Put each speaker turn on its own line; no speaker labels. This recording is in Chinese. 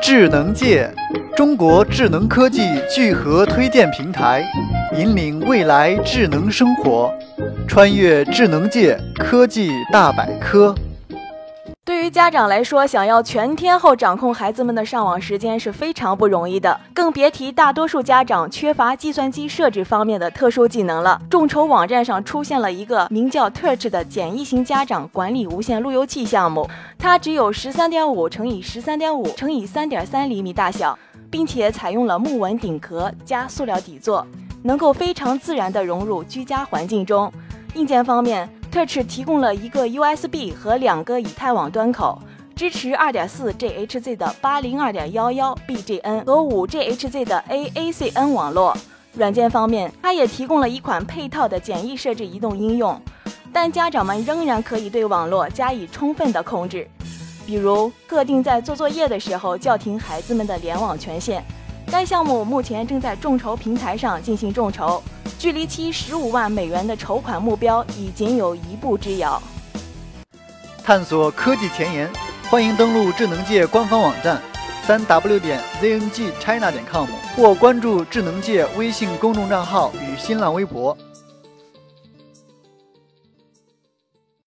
智能界，中国智能科技聚合推荐平台，引领未来智能生活，穿越智能界科技大百科。
家长来说，想要全天候掌控孩子们的上网时间是非常不容易的，更别提大多数家长缺乏计算机设置方面的特殊技能了。众筹网站上出现了一个名叫 Touch 的简易型家长管理无线路由器项目，它只有十三点五乘以十三点五乘以三点三厘米大小，并且采用了木纹顶壳加塑料底座，能够非常自然地融入居家环境中。硬件方面，Touch 提供了一个 USB 和两个以太网端口，支持2.4 GHz 的802.11 BGN 和 5GHz 的 AACN 网络。软件方面，它也提供了一款配套的简易设置移动应用，但家长们仍然可以对网络加以充分的控制，比如设定在做作业的时候叫停孩子们的联网权限。该项目目前正在众筹平台上进行众筹。距离其十五万美元的筹款目标已仅有一步之遥。
探索科技前沿，欢迎登录智能界官方网站三 w 点 zngchina 点 com 或关注智能界微信公众账号与新浪微博。